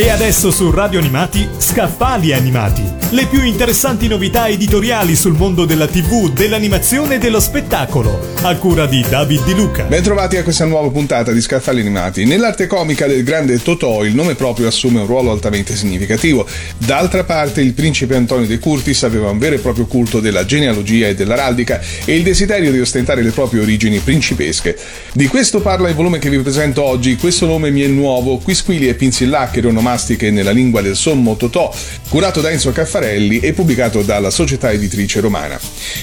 E adesso su Radio Animati, Scaffali Animati. Le più interessanti novità editoriali sul mondo della TV, dell'animazione e dello spettacolo. A cura di David Di Luca. Bentrovati a questa nuova puntata di Scaffali Animati. Nell'arte comica del grande Totò il nome proprio assume un ruolo altamente significativo. D'altra parte il principe Antonio De Curtis aveva un vero e proprio culto della genealogia e dell'araldica e il desiderio di ostentare le proprie origini principesche. Di questo parla il volume che vi presento oggi. Questo nome mi è nuovo, Quisquili e Pinzillaccheri onomastiche onomastiche nella lingua del sommo Totò, curato da Enzo Caffarelli e pubblicato dalla società editrice romana.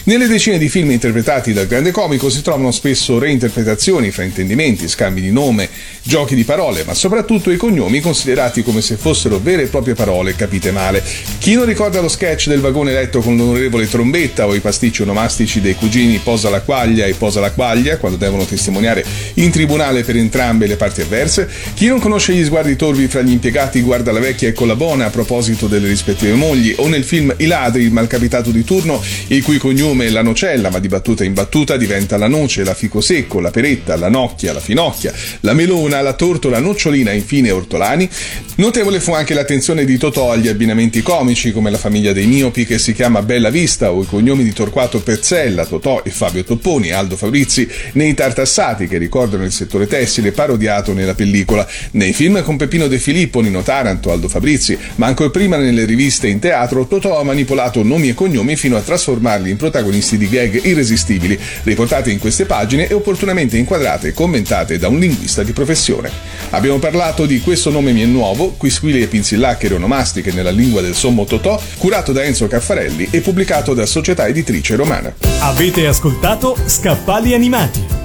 Nelle decine di film interpretati dal grande comico si trovano spesso reinterpretazioni, fraintendimenti, scambi di nome, giochi di parole, ma soprattutto i cognomi considerati come se fossero vere e proprie parole capite male. Chi non ricorda lo sketch del vagone letto con l'onorevole Trombetta o i pasticci onomastici dei cugini Posa la quaglia e Posa la quaglia quando devono testimoniare in tribunale per entrambe le parti avverse? Chi non conosce gli sguardi torvi fra gli impiegati Infatti guarda la vecchia e collabona a proposito delle rispettive mogli, o nel film I ladri, il malcapitato di turno, il cui cognome è la nocella, ma di battuta in battuta diventa la noce, la fico secco, la peretta, la nocchia, la finocchia, la melona, la tortola, nocciolina e infine ortolani. Notevole fu anche l'attenzione di Totò agli abbinamenti comici, come la famiglia dei miopi che si chiama Bella Vista, o i cognomi di Torquato Perzella, Totò e Fabio Topponi, Aldo Fabrizi, nei Tartassati, che ricordano il settore tessile parodiato nella pellicola, nei film con Peppino De Filippo, Nino Taranto, Aldo Fabrizi, ma ancora prima nelle riviste e in teatro, Totò ha manipolato nomi e cognomi fino a trasformarli in protagonisti di gag irresistibili, riportate in queste pagine e opportunamente inquadrate e commentate da un linguista di professione. Abbiamo parlato di Questo nome mi è nuovo, Quisquili e Pinzillacchere onomastiche nella lingua del sommo Totò, curato da Enzo Caffarelli e pubblicato da Società Editrice Romana. Avete ascoltato Scaffali Animati